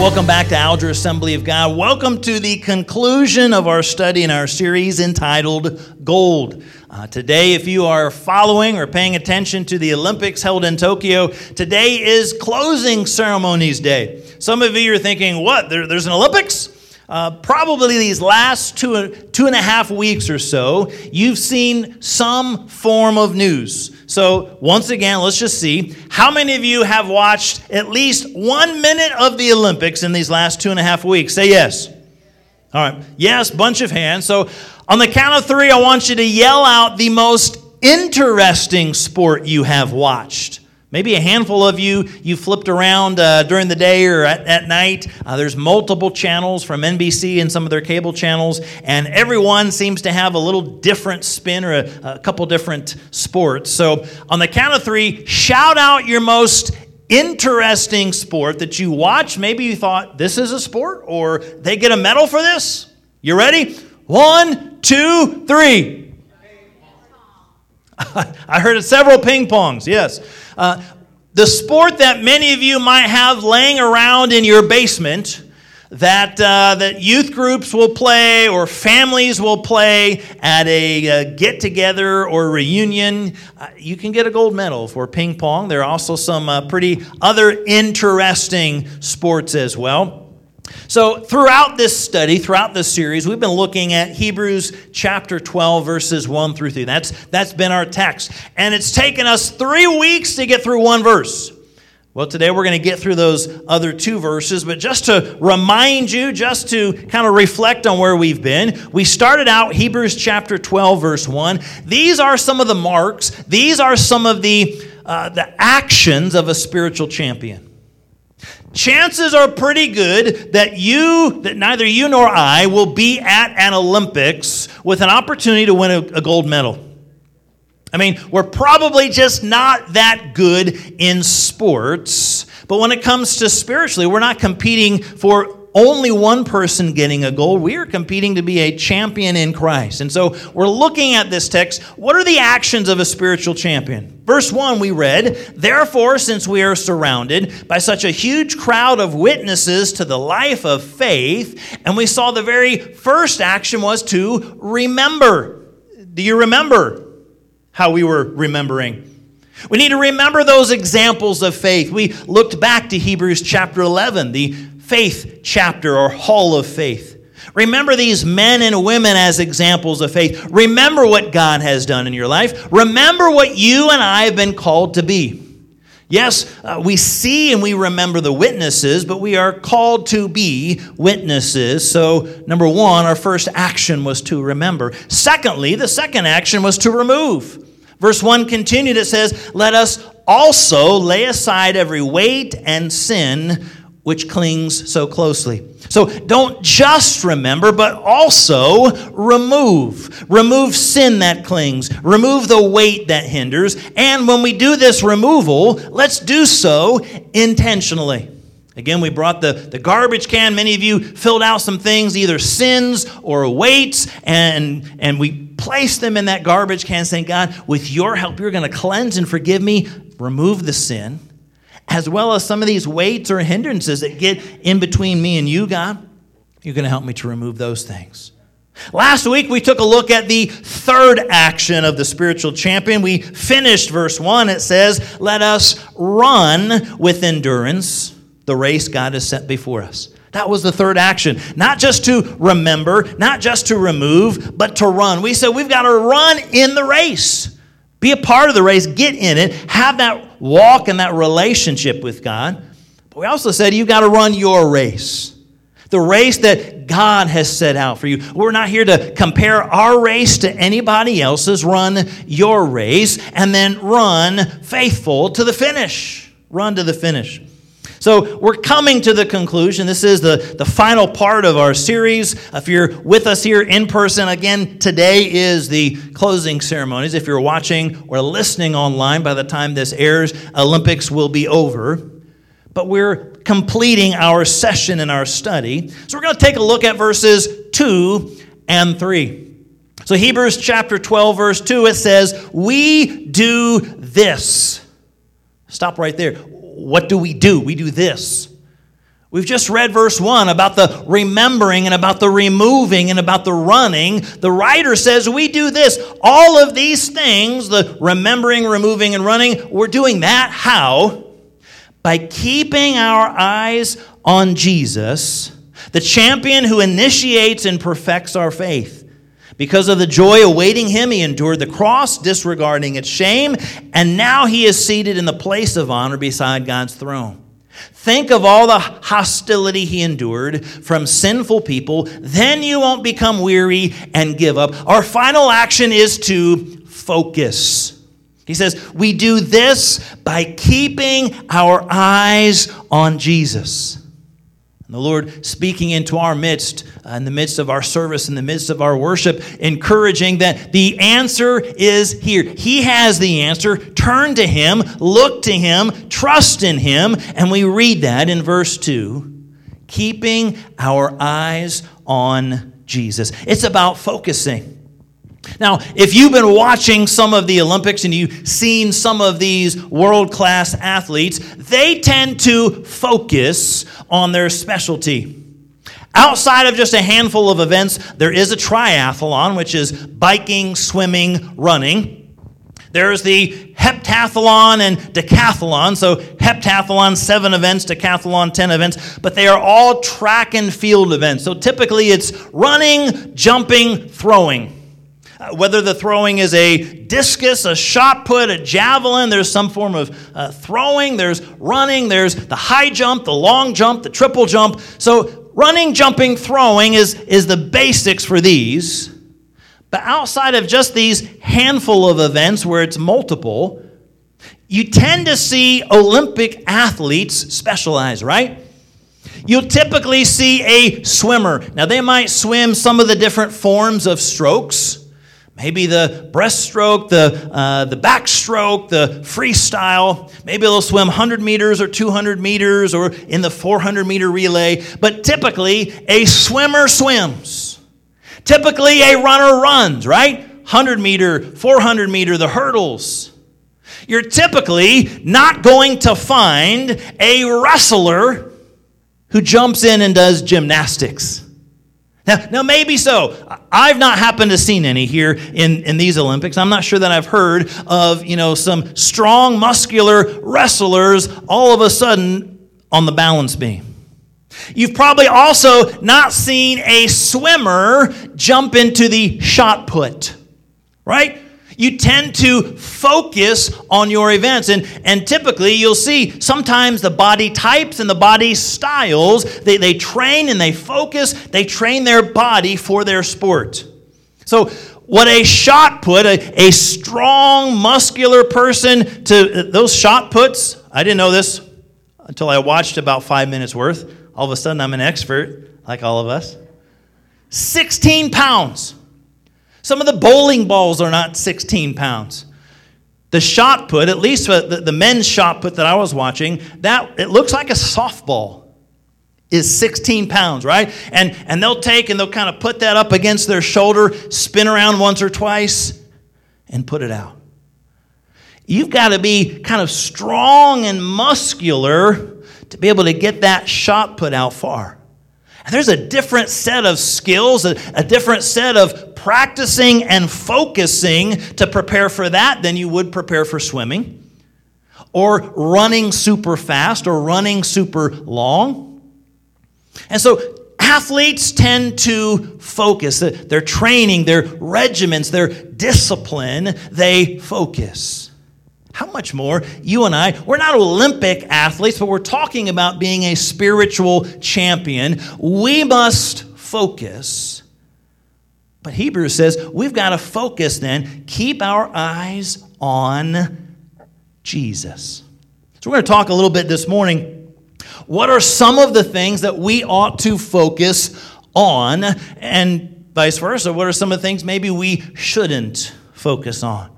welcome back to Alger Assembly of God. Welcome to the conclusion of our study in our series entitled Gold. Uh, today, if you are following or paying attention to the Olympics held in Tokyo, today is closing ceremonies day. Some of you are thinking, what? There, there's an Olympics? Uh, probably these last two, two and a half weeks or so, you've seen some form of news. So, once again, let's just see how many of you have watched at least one minute of the Olympics in these last two and a half weeks? Say yes. All right. Yes, bunch of hands. So, on the count of three, I want you to yell out the most interesting sport you have watched. Maybe a handful of you, you flipped around uh, during the day or at, at night. Uh, there's multiple channels from NBC and some of their cable channels, and everyone seems to have a little different spin or a, a couple different sports. So, on the count of three, shout out your most interesting sport that you watch. Maybe you thought this is a sport or they get a medal for this. You ready? One, two, three. I heard several ping pongs, yes. Uh, the sport that many of you might have laying around in your basement that, uh, that youth groups will play or families will play at a uh, get together or reunion. Uh, you can get a gold medal for ping pong. There are also some uh, pretty other interesting sports as well. So, throughout this study, throughout this series, we've been looking at Hebrews chapter 12, verses 1 through 3. That's, that's been our text. And it's taken us three weeks to get through one verse. Well, today we're going to get through those other two verses, but just to remind you, just to kind of reflect on where we've been, we started out Hebrews chapter 12, verse 1. These are some of the marks, these are some of the, uh, the actions of a spiritual champion chances are pretty good that you, that neither you nor I will be at an Olympics with an opportunity to win a, a gold medal. I mean, we're probably just not that good in sports, but when it comes to spiritually, we're not competing for only one person getting a goal. We are competing to be a champion in Christ. And so we're looking at this text. What are the actions of a spiritual champion? Verse 1, we read, Therefore, since we are surrounded by such a huge crowd of witnesses to the life of faith, and we saw the very first action was to remember. Do you remember how we were remembering? We need to remember those examples of faith. We looked back to Hebrews chapter 11, the faith chapter or hall of faith. Remember these men and women as examples of faith. Remember what God has done in your life. Remember what you and I have been called to be. Yes, uh, we see and we remember the witnesses, but we are called to be witnesses. So, number one, our first action was to remember. Secondly, the second action was to remove. Verse 1 continued, it says, Let us also lay aside every weight and sin which clings so closely. So don't just remember, but also remove. Remove sin that clings, remove the weight that hinders. And when we do this removal, let's do so intentionally. Again, we brought the, the garbage can. Many of you filled out some things, either sins or weights, and, and we placed them in that garbage can, saying, God, with your help, you're going to cleanse and forgive me. Remove the sin as well as some of these weights or hindrances that get in between me and you, God. You're going to help me to remove those things. Last week, we took a look at the third action of the spiritual champion. We finished verse 1. It says, Let us run with endurance the race God has set before us. That was the third action. Not just to remember, not just to remove, but to run. We said we've got to run in the race. Be a part of the race, get in it, have that walk and that relationship with God. But we also said you got to run your race. The race that God has set out for you. We're not here to compare our race to anybody else's. Run your race and then run faithful to the finish. Run to the finish. So we're coming to the conclusion. This is the, the final part of our series. If you're with us here in person, again, today is the closing ceremonies. If you're watching or listening online by the time this airs, Olympics will be over. But we're completing our session in our study. So we're going to take a look at verses 2 and 3. So, Hebrews chapter 12, verse 2, it says, We do this. Stop right there what do we do? We do this. We've just read verse 1 about the remembering and about the removing and about the running. The writer says we do this. All of these things, the remembering, removing, and running, we're doing that. How? By keeping our eyes on Jesus, the champion who initiates and perfects our faith. Because of the joy awaiting him, he endured the cross, disregarding its shame, and now he is seated in the place of honor beside God's throne. Think of all the hostility he endured from sinful people. Then you won't become weary and give up. Our final action is to focus. He says, We do this by keeping our eyes on Jesus. And the Lord speaking into our midst, uh, in the midst of our service, in the midst of our worship, encouraging that the answer is here. He has the answer. Turn to Him, look to Him, trust in Him. And we read that in verse 2 keeping our eyes on Jesus. It's about focusing. Now, if you've been watching some of the Olympics and you've seen some of these world class athletes, they tend to focus on their specialty. Outside of just a handful of events, there is a triathlon, which is biking, swimming, running. There's the heptathlon and decathlon. So, heptathlon, seven events, decathlon, 10 events, but they are all track and field events. So, typically it's running, jumping, throwing. Uh, whether the throwing is a discus, a shot put, a javelin, there's some form of uh, throwing, there's running, there's the high jump, the long jump, the triple jump. So, running, jumping, throwing is, is the basics for these. But outside of just these handful of events where it's multiple, you tend to see Olympic athletes specialize, right? You'll typically see a swimmer. Now, they might swim some of the different forms of strokes. Maybe the breaststroke, the, uh, the backstroke, the freestyle. Maybe they'll swim 100 meters or 200 meters or in the 400 meter relay. But typically, a swimmer swims. Typically, a runner runs, right? 100 meter, 400 meter, the hurdles. You're typically not going to find a wrestler who jumps in and does gymnastics. Now, now, maybe so. I've not happened to seen any here in, in these Olympics. I'm not sure that I've heard of, you know, some strong, muscular wrestlers all of a sudden on the balance beam. You've probably also not seen a swimmer jump into the shot put, right? You tend to focus on your events. And, and typically, you'll see sometimes the body types and the body styles, they, they train and they focus, they train their body for their sport. So, what a shot put, a, a strong, muscular person to those shot puts, I didn't know this until I watched about five minutes worth. All of a sudden, I'm an expert, like all of us. 16 pounds. Some of the bowling balls are not 16 pounds. The shot put, at least the, the men's shot put that I was watching, that it looks like a softball is 16 pounds, right? And and they'll take and they'll kind of put that up against their shoulder, spin around once or twice, and put it out. You've got to be kind of strong and muscular to be able to get that shot put out far. There's a different set of skills, a, a, different set of practicing and focusing to prepare for that than you would prepare for swimming or running super fast or running super long. And so athletes tend to focus. Their training, their regiments, their discipline, they focus. How much more? You and I, we're not Olympic athletes, but we're talking about being a spiritual champion. We must focus. But Hebrews says we've got to focus then, keep our eyes on Jesus. So we're going to talk a little bit this morning. What are some of the things that we ought to focus on? And vice versa, what are some of the things maybe we shouldn't focus on?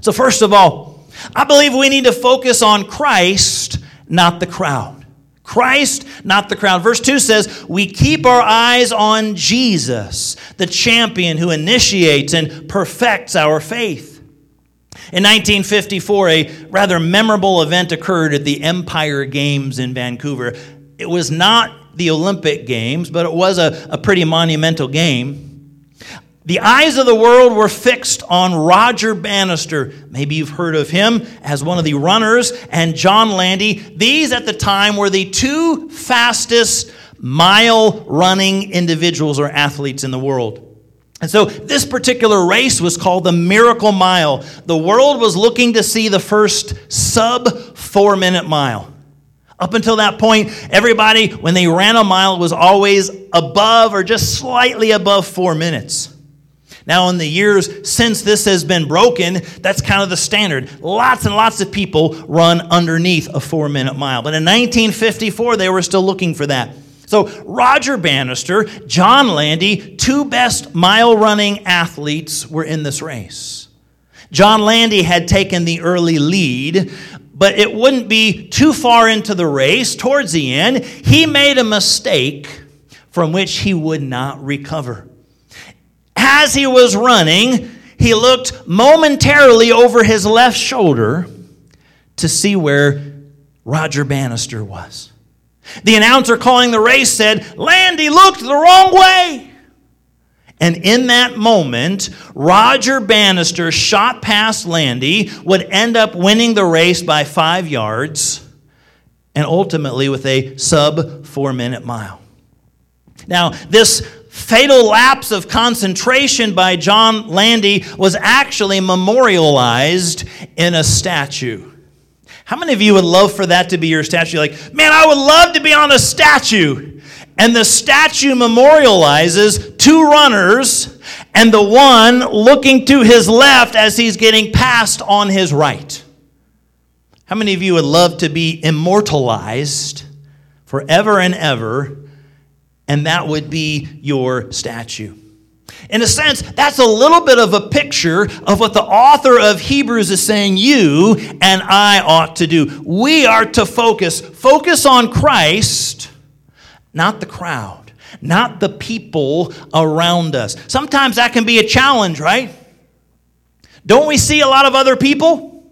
So, first of all, I believe we need to focus on Christ, not the crowd. Christ, not the crowd. Verse 2 says, We keep our eyes on Jesus, the champion who initiates and perfects our faith. In 1954, a rather memorable event occurred at the Empire Games in Vancouver. It was not the Olympic Games, but it was a, a pretty monumental game. The eyes of the world were fixed on Roger Bannister. Maybe you've heard of him as one of the runners, and John Landy. These at the time were the two fastest mile running individuals or athletes in the world. And so this particular race was called the Miracle Mile. The world was looking to see the first sub four minute mile. Up until that point, everybody, when they ran a mile, was always above or just slightly above four minutes. Now, in the years since this has been broken, that's kind of the standard. Lots and lots of people run underneath a four minute mile. But in 1954, they were still looking for that. So, Roger Bannister, John Landy, two best mile running athletes were in this race. John Landy had taken the early lead, but it wouldn't be too far into the race. Towards the end, he made a mistake from which he would not recover as he was running, he looked momentarily over his left shoulder to see where Roger Bannister was. The announcer calling the race said, Landy looked the wrong way. And in that moment, Roger Bannister shot past Landy, would end up winning the race by five yards, and ultimately with a sub four minute mile. Now, this fatal lapse of concentration by John Landy was actually memorialized in a statue. How many of you would love for that to be your statue? Like, man, I would love to be on a statue. And the statue memorializes two runners and the one looking to his left as he's getting passed on his right. How many of you would love to be immortalized forever and ever and that would be your statue. In a sense, that's a little bit of a picture of what the author of Hebrews is saying you and I ought to do. We are to focus, focus on Christ, not the crowd, not the people around us. Sometimes that can be a challenge, right? Don't we see a lot of other people?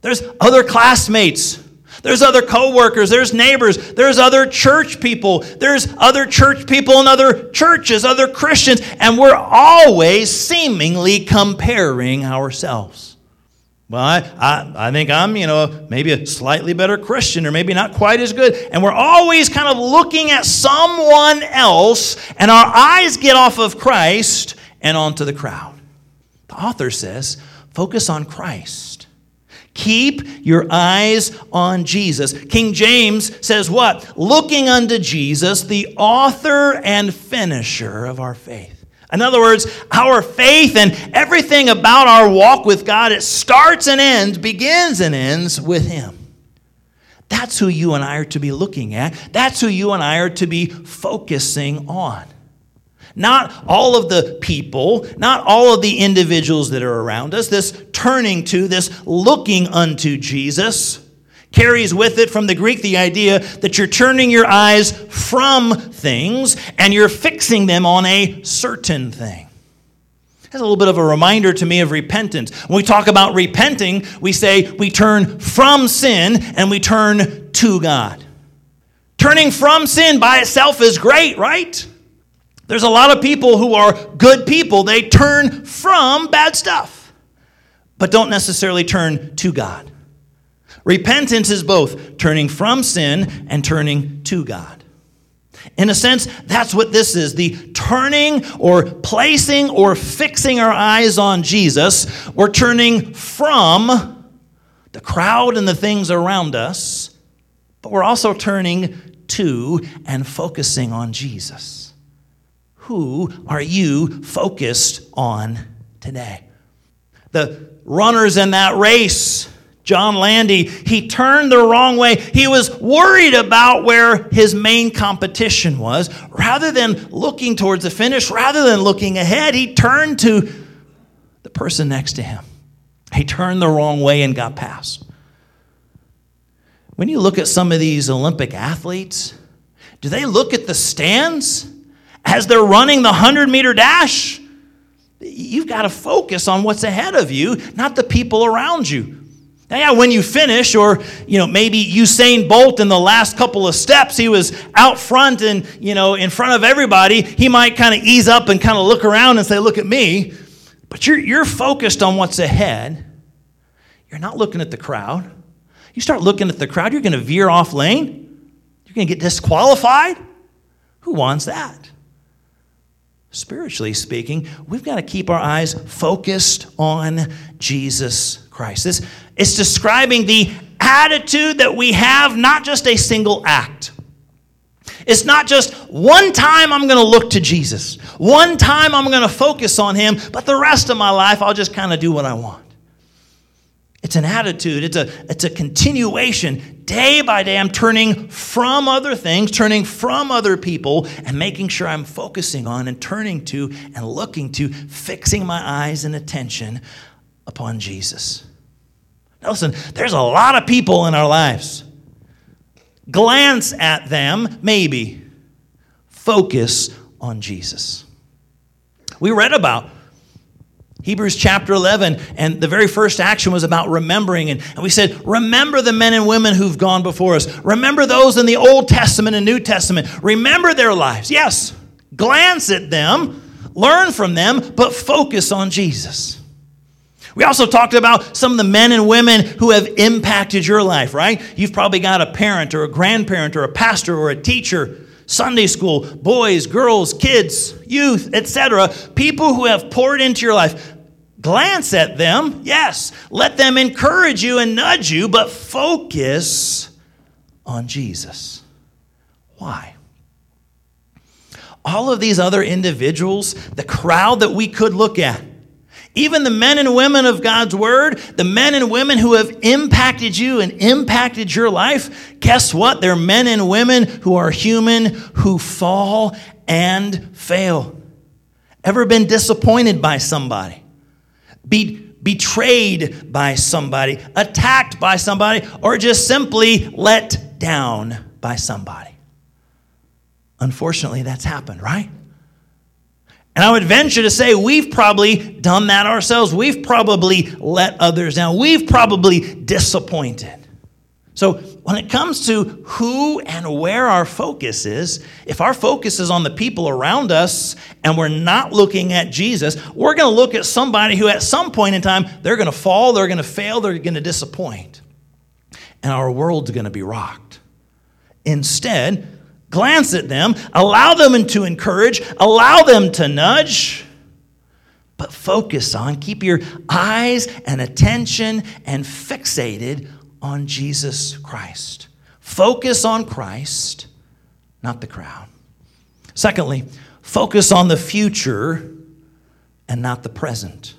There's other classmates, there's other coworkers, there's neighbors, there's other church people, there's other church people in other churches, other Christians, and we're always seemingly comparing ourselves. Well, I, I, I, think I'm, you know, maybe a slightly better Christian or maybe not quite as good. And we're always kind of looking at someone else, and our eyes get off of Christ and onto the crowd. The author says, focus on Christ. Keep your eyes on Jesus. King James says what? Looking unto Jesus, the author and finisher of our faith. In other words, our faith and everything about our walk with God, it starts and ends, begins and ends with Him. That's who you and I are to be looking at. That's who you and I are to be focusing on. Not all of the people, not all of the individuals that are around us. This turning to, this looking unto Jesus carries with it from the Greek the idea that you're turning your eyes from things and you're fixing them on a certain thing. That's a little bit of a reminder to me of repentance. When we talk about repenting, we say we turn from sin and we turn to God. Turning from sin by itself is great, right? There's a lot of people who are good people. They turn from bad stuff, but don't necessarily turn to God. Repentance is both turning from sin and turning to God. In a sense, that's what this is the turning or placing or fixing our eyes on Jesus. We're turning from the crowd and the things around us, but we're also turning to and focusing on Jesus. Who are you focused on today? The runners in that race, John Landy, he turned the wrong way. He was worried about where his main competition was. Rather than looking towards the finish, rather than looking ahead, he turned to the person next to him. He turned the wrong way and got past. When you look at some of these Olympic athletes, do they look at the stands? As they're running the 100 meter dash, you've got to focus on what's ahead of you, not the people around you. Now, yeah, when you finish, or you know, maybe Usain Bolt in the last couple of steps, he was out front and you know, in front of everybody. He might kind of ease up and kind of look around and say, "Look at me," but you're you're focused on what's ahead. You're not looking at the crowd. You start looking at the crowd, you're going to veer off lane. You're going to get disqualified. Who wants that? Spiritually speaking, we've got to keep our eyes focused on Jesus Christ. This, it's describing the attitude that we have, not just a single act. It's not just one time I'm going to look to Jesus, one time I'm going to focus on Him, but the rest of my life I'll just kind of do what I want. It's an attitude, it's a, it's a continuation. Day by day, I'm turning from other things, turning from other people, and making sure I'm focusing on and turning to and looking to, fixing my eyes and attention upon Jesus. Now, listen, there's a lot of people in our lives. Glance at them, maybe. Focus on Jesus. We read about Hebrews chapter 11, and the very first action was about remembering. And, and, we said, Remember the men and women who've gone before us. Remember those in the Old Testament and New Testament. Remember their lives. Yes, glance at them, learn from them, but focus on Jesus. We also talked about some of the men and women who have impacted your life, right? You've probably got a parent or a grandparent or a pastor or a teacher Sunday school, boys, girls, kids, youth, etc., people who have poured into your life. Glance at them, yes. Let them encourage you and nudge you, but focus on Jesus. Why? All of these other individuals, the crowd that we could look at, even the men and women of God's word, the men and women who have impacted you and impacted your life, guess what? They're men and women who are human, who fall and fail. Ever been disappointed by somebody? Be betrayed by somebody, attacked by somebody, or just simply let down by somebody? Unfortunately, that's happened, right? And I would venture to say we've probably done that ourselves. We've probably let others down. We've probably disappointed. So, when it comes to who and where our focus is, if our focus is on the people around us and we're not looking at Jesus, we're going to look at somebody who at some point in time they're going to fall, they're going to fail, they're going to disappoint. And our world's going to be rocked. Instead, glance at them, allow them to encourage, allow them to nudge, but focus on, keep your eyes and attention and fixated on Jesus Christ. Focus on Christ, not the crowd. Secondly, focus on the future and not the present.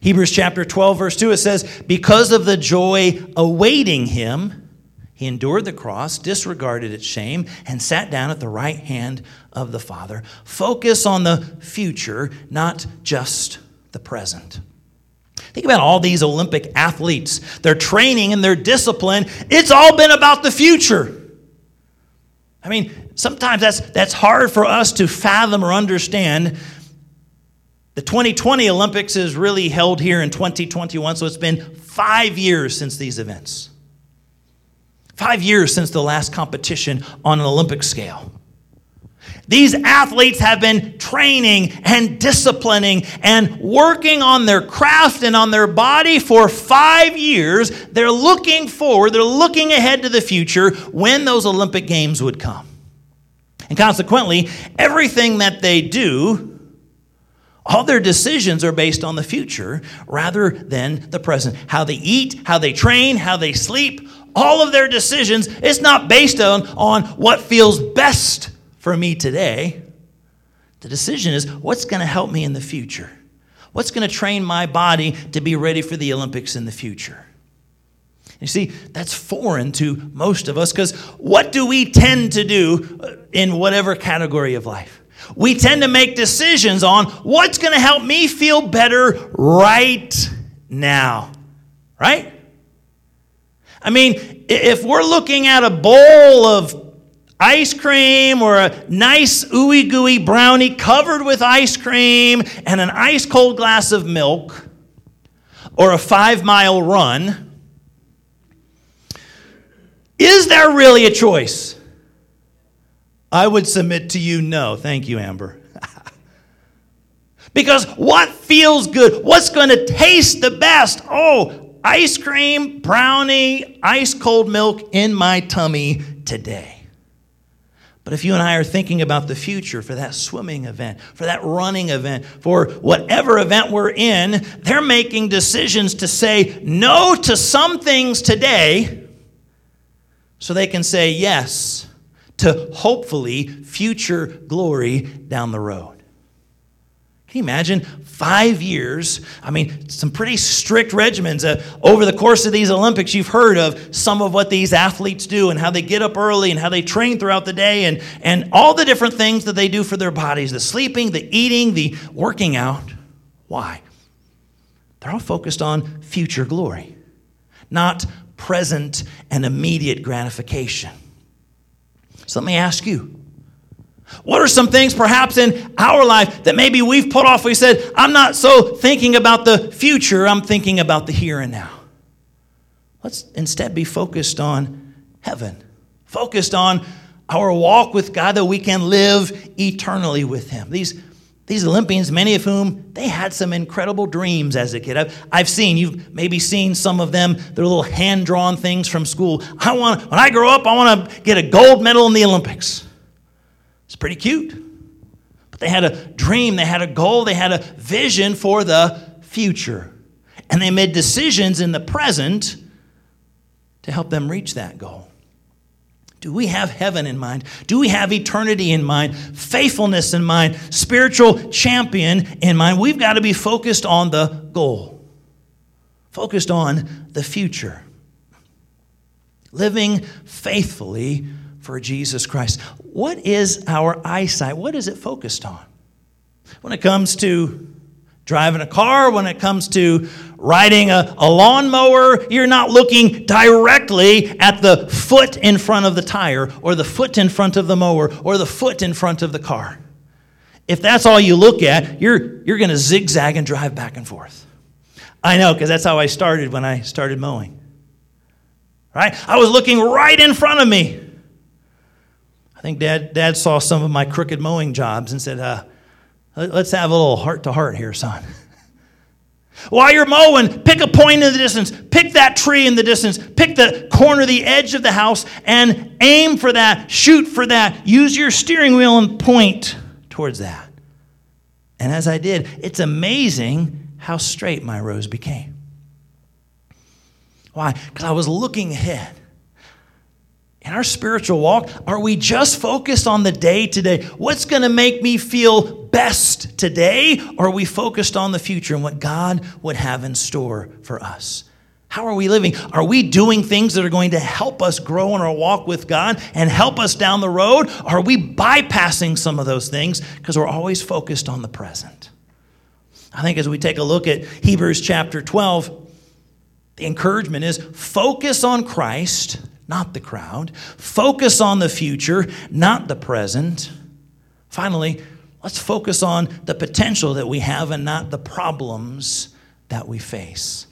Hebrews chapter 12, verse 2, it says, Because of the joy awaiting him, he endured the cross, disregarded its shame, and sat down at the right hand of the Father. Focus on the future, not just the present. Think about all these Olympic athletes, their training and their discipline. It's all been about the future. I mean, sometimes that's, that's hard for us to fathom or understand. The 2020 Olympics is really held here in 2021, so it's been five years since these events. Five years since the last competition on an Olympic scale. These athletes have been training and disciplining and working on their craft and on their body for five years. They're looking forward, they're looking ahead to the future when those Olympic Games would come. And consequently, everything that they do, all their decisions are based on the future rather than the present. How they eat, how they train, how they sleep, all of their decisions, it's not based on, on what feels best for me today. The decision is what's going to help me in the future? What's going to train my body to be ready for the Olympics in the future? You see, that's foreign to most of us because what do we tend to do uh, in whatever category of life? We tend to make decisions on what's going to help me feel better right now, right? I mean, if we're looking at a bowl of ice cream or a nice ooey gooey brownie covered with ice cream and an ice cold glass of milk, or a five mile run, is there really a choice? I would submit to you no. Thank you, Amber. because what feels good? What's going to taste the best? Oh, ice cream, brownie, ice cold milk in my tummy today. But if you and I are thinking about the future for that swimming event, for that running event, for whatever event we're in, they're making decisions to say no to some things today so they can say yes to hopefully future glory down the road. Can you imagine five years? I mean, some pretty strict regimens. Uh, over the course of these Olympics, you've heard of some of what these athletes do and how they get up early and how they train throughout the day and, and all the different things that they do for their bodies the sleeping, the eating, the working out. Why? They're all focused on future glory, not present and immediate gratification. So let me ask you what are some things perhaps in our life that maybe we've put off? We said, I'm not so thinking about the future, I'm thinking about the here and now. Let's instead be focused on heaven, focused on our walk with God that we can live eternally with Him. These, these Olympians, many of whom they had some incredible dreams as a kid. I've, I've seen, you've maybe seen some of them, their little hand drawn things from school. I want, when I grow up, I want to get a gold medal in the Olympics. It's pretty cute. But they had a dream, they had a goal, they had a vision for the future. And they made decisions in the present to help them reach that goal. Do we have heaven in mind? Do we have eternity in mind? Faithfulness in mind? Spiritual champion in mind? We've got to be focused on the goal, focused on the future. Living faithfully for Jesus Christ. What is our eyesight? What is it focused on? When it comes to driving a car, when it comes to riding a, a lawnmower, you're not looking directly at the foot in front of the tire, or the foot in front of the mower, or the foot in front of the car. If that's all you look at, you're, you're going to zigzag and drive back and forth. I know, because that's how I started when I started mowing. Right? I was looking right in front of me think dad, dad saw some of my crooked mowing jobs and said, uh, let's have a little heart to heart here, son. While you're mowing, pick a point in the distance, pick that tree in the distance, pick the corner, the edge of the house, and aim for that, shoot for that. Use your steering wheel and point towards that. And as I did, it's amazing how straight my rows became. Why? Because I was looking ahead. In our spiritual walk, are we just focused on the day today? What's going to make me feel best today? Or are we focused on the future and what God would have in store for us? How are we living? Are we doing things that are going to help us grow in our walk with God and help us down the road? Are we bypassing some of those things because we're always focused on the present? I think as we take a look at Hebrews chapter 12, the encouragement is focus on Christ not the crowd. Focus on the future, not the present. Finally, let's focus on the potential that we have and not the problems that we face.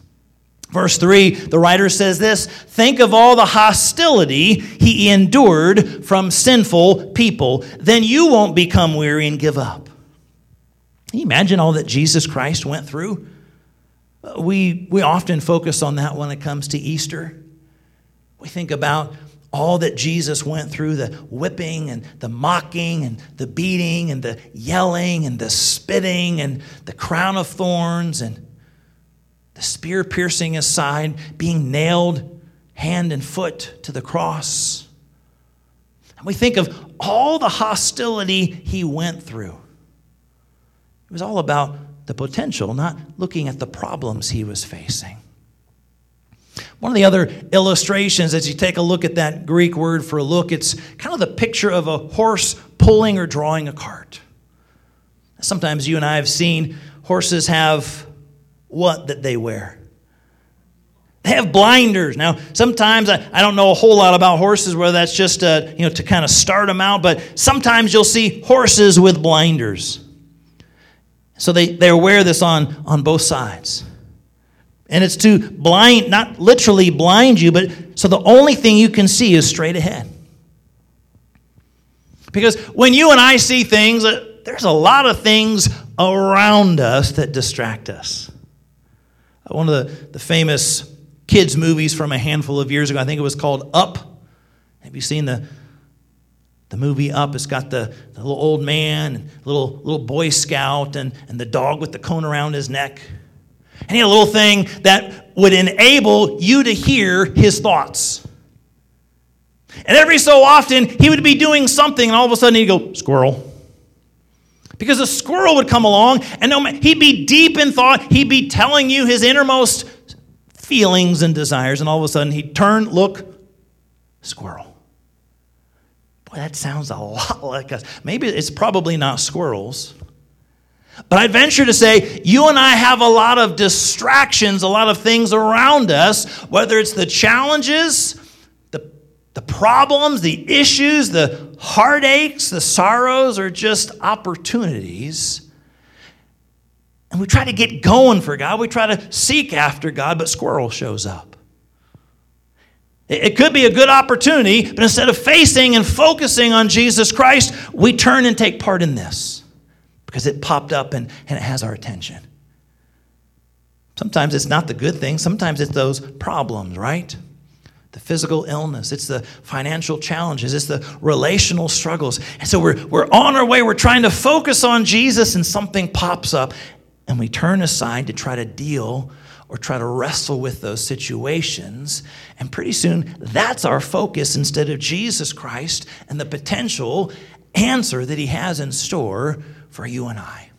Verse 3, the writer says this Think of all the hostility he endured from sinful people. Then you won't become weary and give up. Can you imagine all that Jesus Christ went through? We, we often focus on that when it comes to Easter. We think about all that Jesus went through the whipping and the mocking and the beating and the yelling and the spitting and the crown of thorns and the spear piercing his side, being nailed hand and foot to the cross. And we think of all the hostility he went through. It was all about the potential, not looking at the problems he was facing. One of the other illustrations, as you take a look at that Greek word for a look, it's kind of the picture of a horse pulling or drawing a cart. Sometimes you and I have seen horses have what that they wear? They have blinders. Now, sometimes I, I don't know a whole lot about horses, whether that's just uh, you know, to kind of start them out, but sometimes you'll see horses with blinders. So they, they wear this on, on both sides. And it's to blind, not literally blind you, but so the only thing you can see is straight ahead. Because when you and I see things, uh, there's a lot of things around us that distract us. Uh, one of the, the famous kids' movies from a handful of years ago, I think it was called Up. Have you seen the, the movie Up? It's got the, the little old man, and little, little Boy Scout, and, and the dog with the cone around his neck. And he had a little thing that would enable you to hear his thoughts. And every so often, he would be doing something, and all of a sudden he'd go, squirrel. Because a squirrel would come along, and he'd be deep in thought. He'd be telling you his innermost feelings and desires, and all of a sudden he'd turn, look, squirrel. Boy, that sounds a lot like us. Maybe it's probably not squirrels. But I'd venture to say you and I have a lot of distractions, a lot of things around us, whether it's the challenges, the the problems, the issues, the heartaches, the sorrows are just opportunities. And we try to get going for God. We try to seek after God, but squirrel shows up. It could be a good opportunity, but instead of facing and focusing on Jesus Christ, we turn and take part in this because it popped up and, and it has our attention. Sometimes it's not the good things, sometimes it's those problems, right? the physical illness, it's the financial challenges, it's the relational struggles. And so we're, we're on our way, we're trying to focus on Jesus, and something pops up, and we turn aside to try to deal or try to wrestle with those situations. And pretty soon, that's our focus instead of Jesus Christ and the potential answer that He has in store for you and I.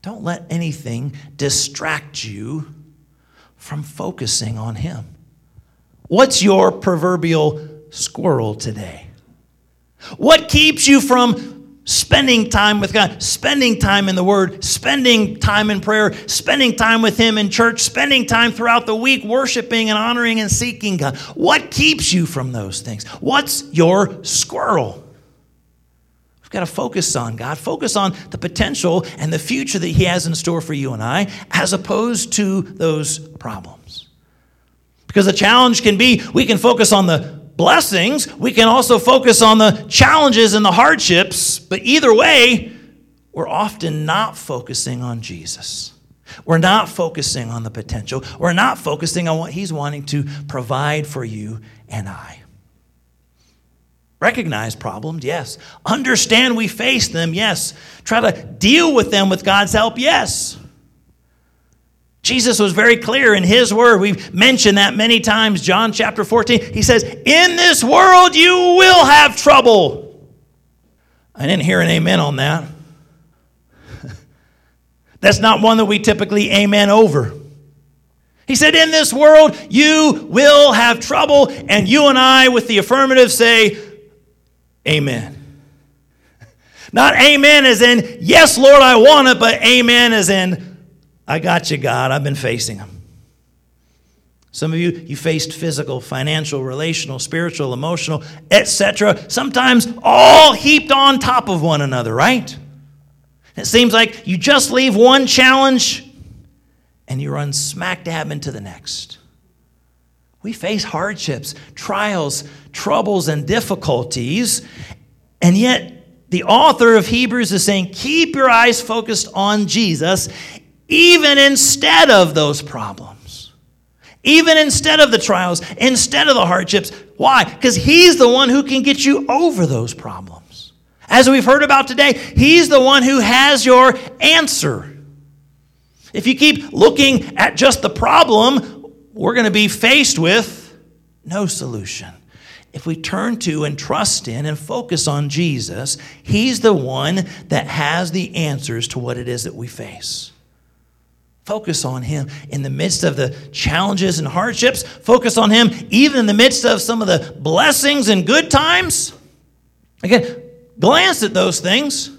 Don't let anything distract you from focusing on Him. What's your proverbial squirrel today? What keeps you from spending time with God, spending time in the Word, spending time in prayer, spending time with Him in church, spending time throughout the week worshiping and honoring and seeking God? What keeps you from those things? What's your squirrel? Got to focus on God, focus on the potential and the future that He has in store for you and I, as opposed to those problems. Because the challenge can be we can focus on the blessings, we can also focus on the challenges and the hardships, but either way, we're often not focusing on Jesus. We're not focusing on the potential. We're not focusing on what He's wanting to provide for you and I. Recognize problems, yes. Understand we face them, yes. Try to deal with them with God's help, yes. Jesus was very clear in his word. We've mentioned that many times. John chapter 14, he says, In this world you will have trouble. I didn't hear an amen on that. That's not one that we typically amen over. He said, In this world you will have trouble, and you and I, with the affirmative, say, Amen. Not amen as in, Yes, Lord, I want it, but amen as in, I got you, God. I've been facing them. Some of you, you faced physical, financial, relational, spiritual, emotional, etc. Sometimes all heaped on top of one another, right? It seems like you just leave one challenge and you run smack dab into the next. We face hardships, trials, troubles, and difficulties, and yet the author of Hebrews is saying, keep your eyes focused on Jesus even instead of those problems, even instead of the trials, instead of the hardships. Why? Because He's the one who can get you over those problems. As we've heard about today, He's the one who has your answer. If you keep looking at just the problem, we're going to be faced with no solution. If we turn to and trust in and focus on Jesus, He's the one that has the answers to what it is that we face. Focus on Him in the midst of the challenges and hardships. Focus on Him even in the midst of some of the blessings and good times. Again, glance at those things.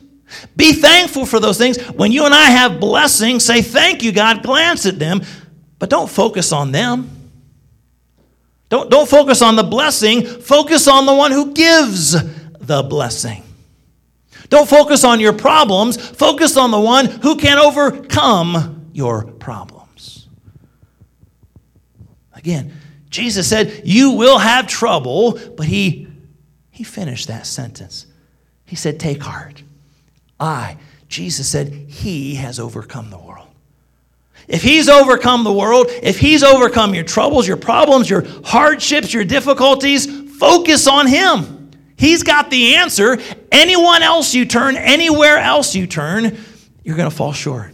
Be thankful for those things. When you and I have blessings, say, Thank you, God. Glance at them, but don't focus on them. Don't, don't focus on the blessing, focus on the one who gives the blessing. Don't focus on your problems, focus on the one who can overcome your problems. Again, Jesus said, You will have trouble, but he, he finished that sentence. He said, Take heart. I, Jesus said, He has overcome the world. If He's overcome the world, if He's overcome your troubles, your problems, your hardships, your difficulties, focus on Him. He's got the answer. Anyone else you turn, anywhere else you turn, you're going to fall short.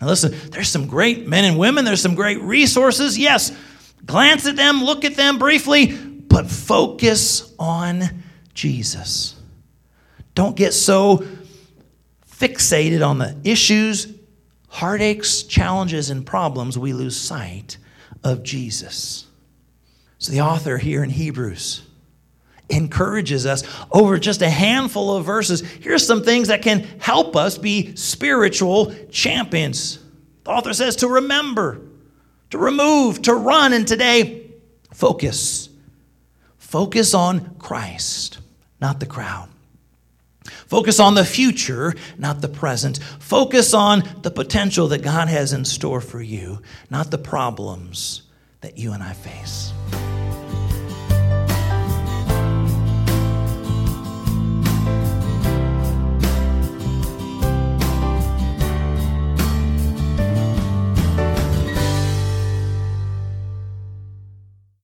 Now, listen, there's some great men and women, there's some great resources. Yes, glance at them, look at them briefly, but focus on Jesus. Don't get so fixated on the issues, heartaches, challenges, and problems, we lose sight of Jesus. So, the author here in Hebrews encourages us over just a handful of verses. Here's some things that can help us be spiritual champions. The author says to remember, to remove, to run, and today, focus. Focus on Christ, not the crowd. Focus on the future, not the present. Focus on the potential that God has in store for you, not the problems that you and I face.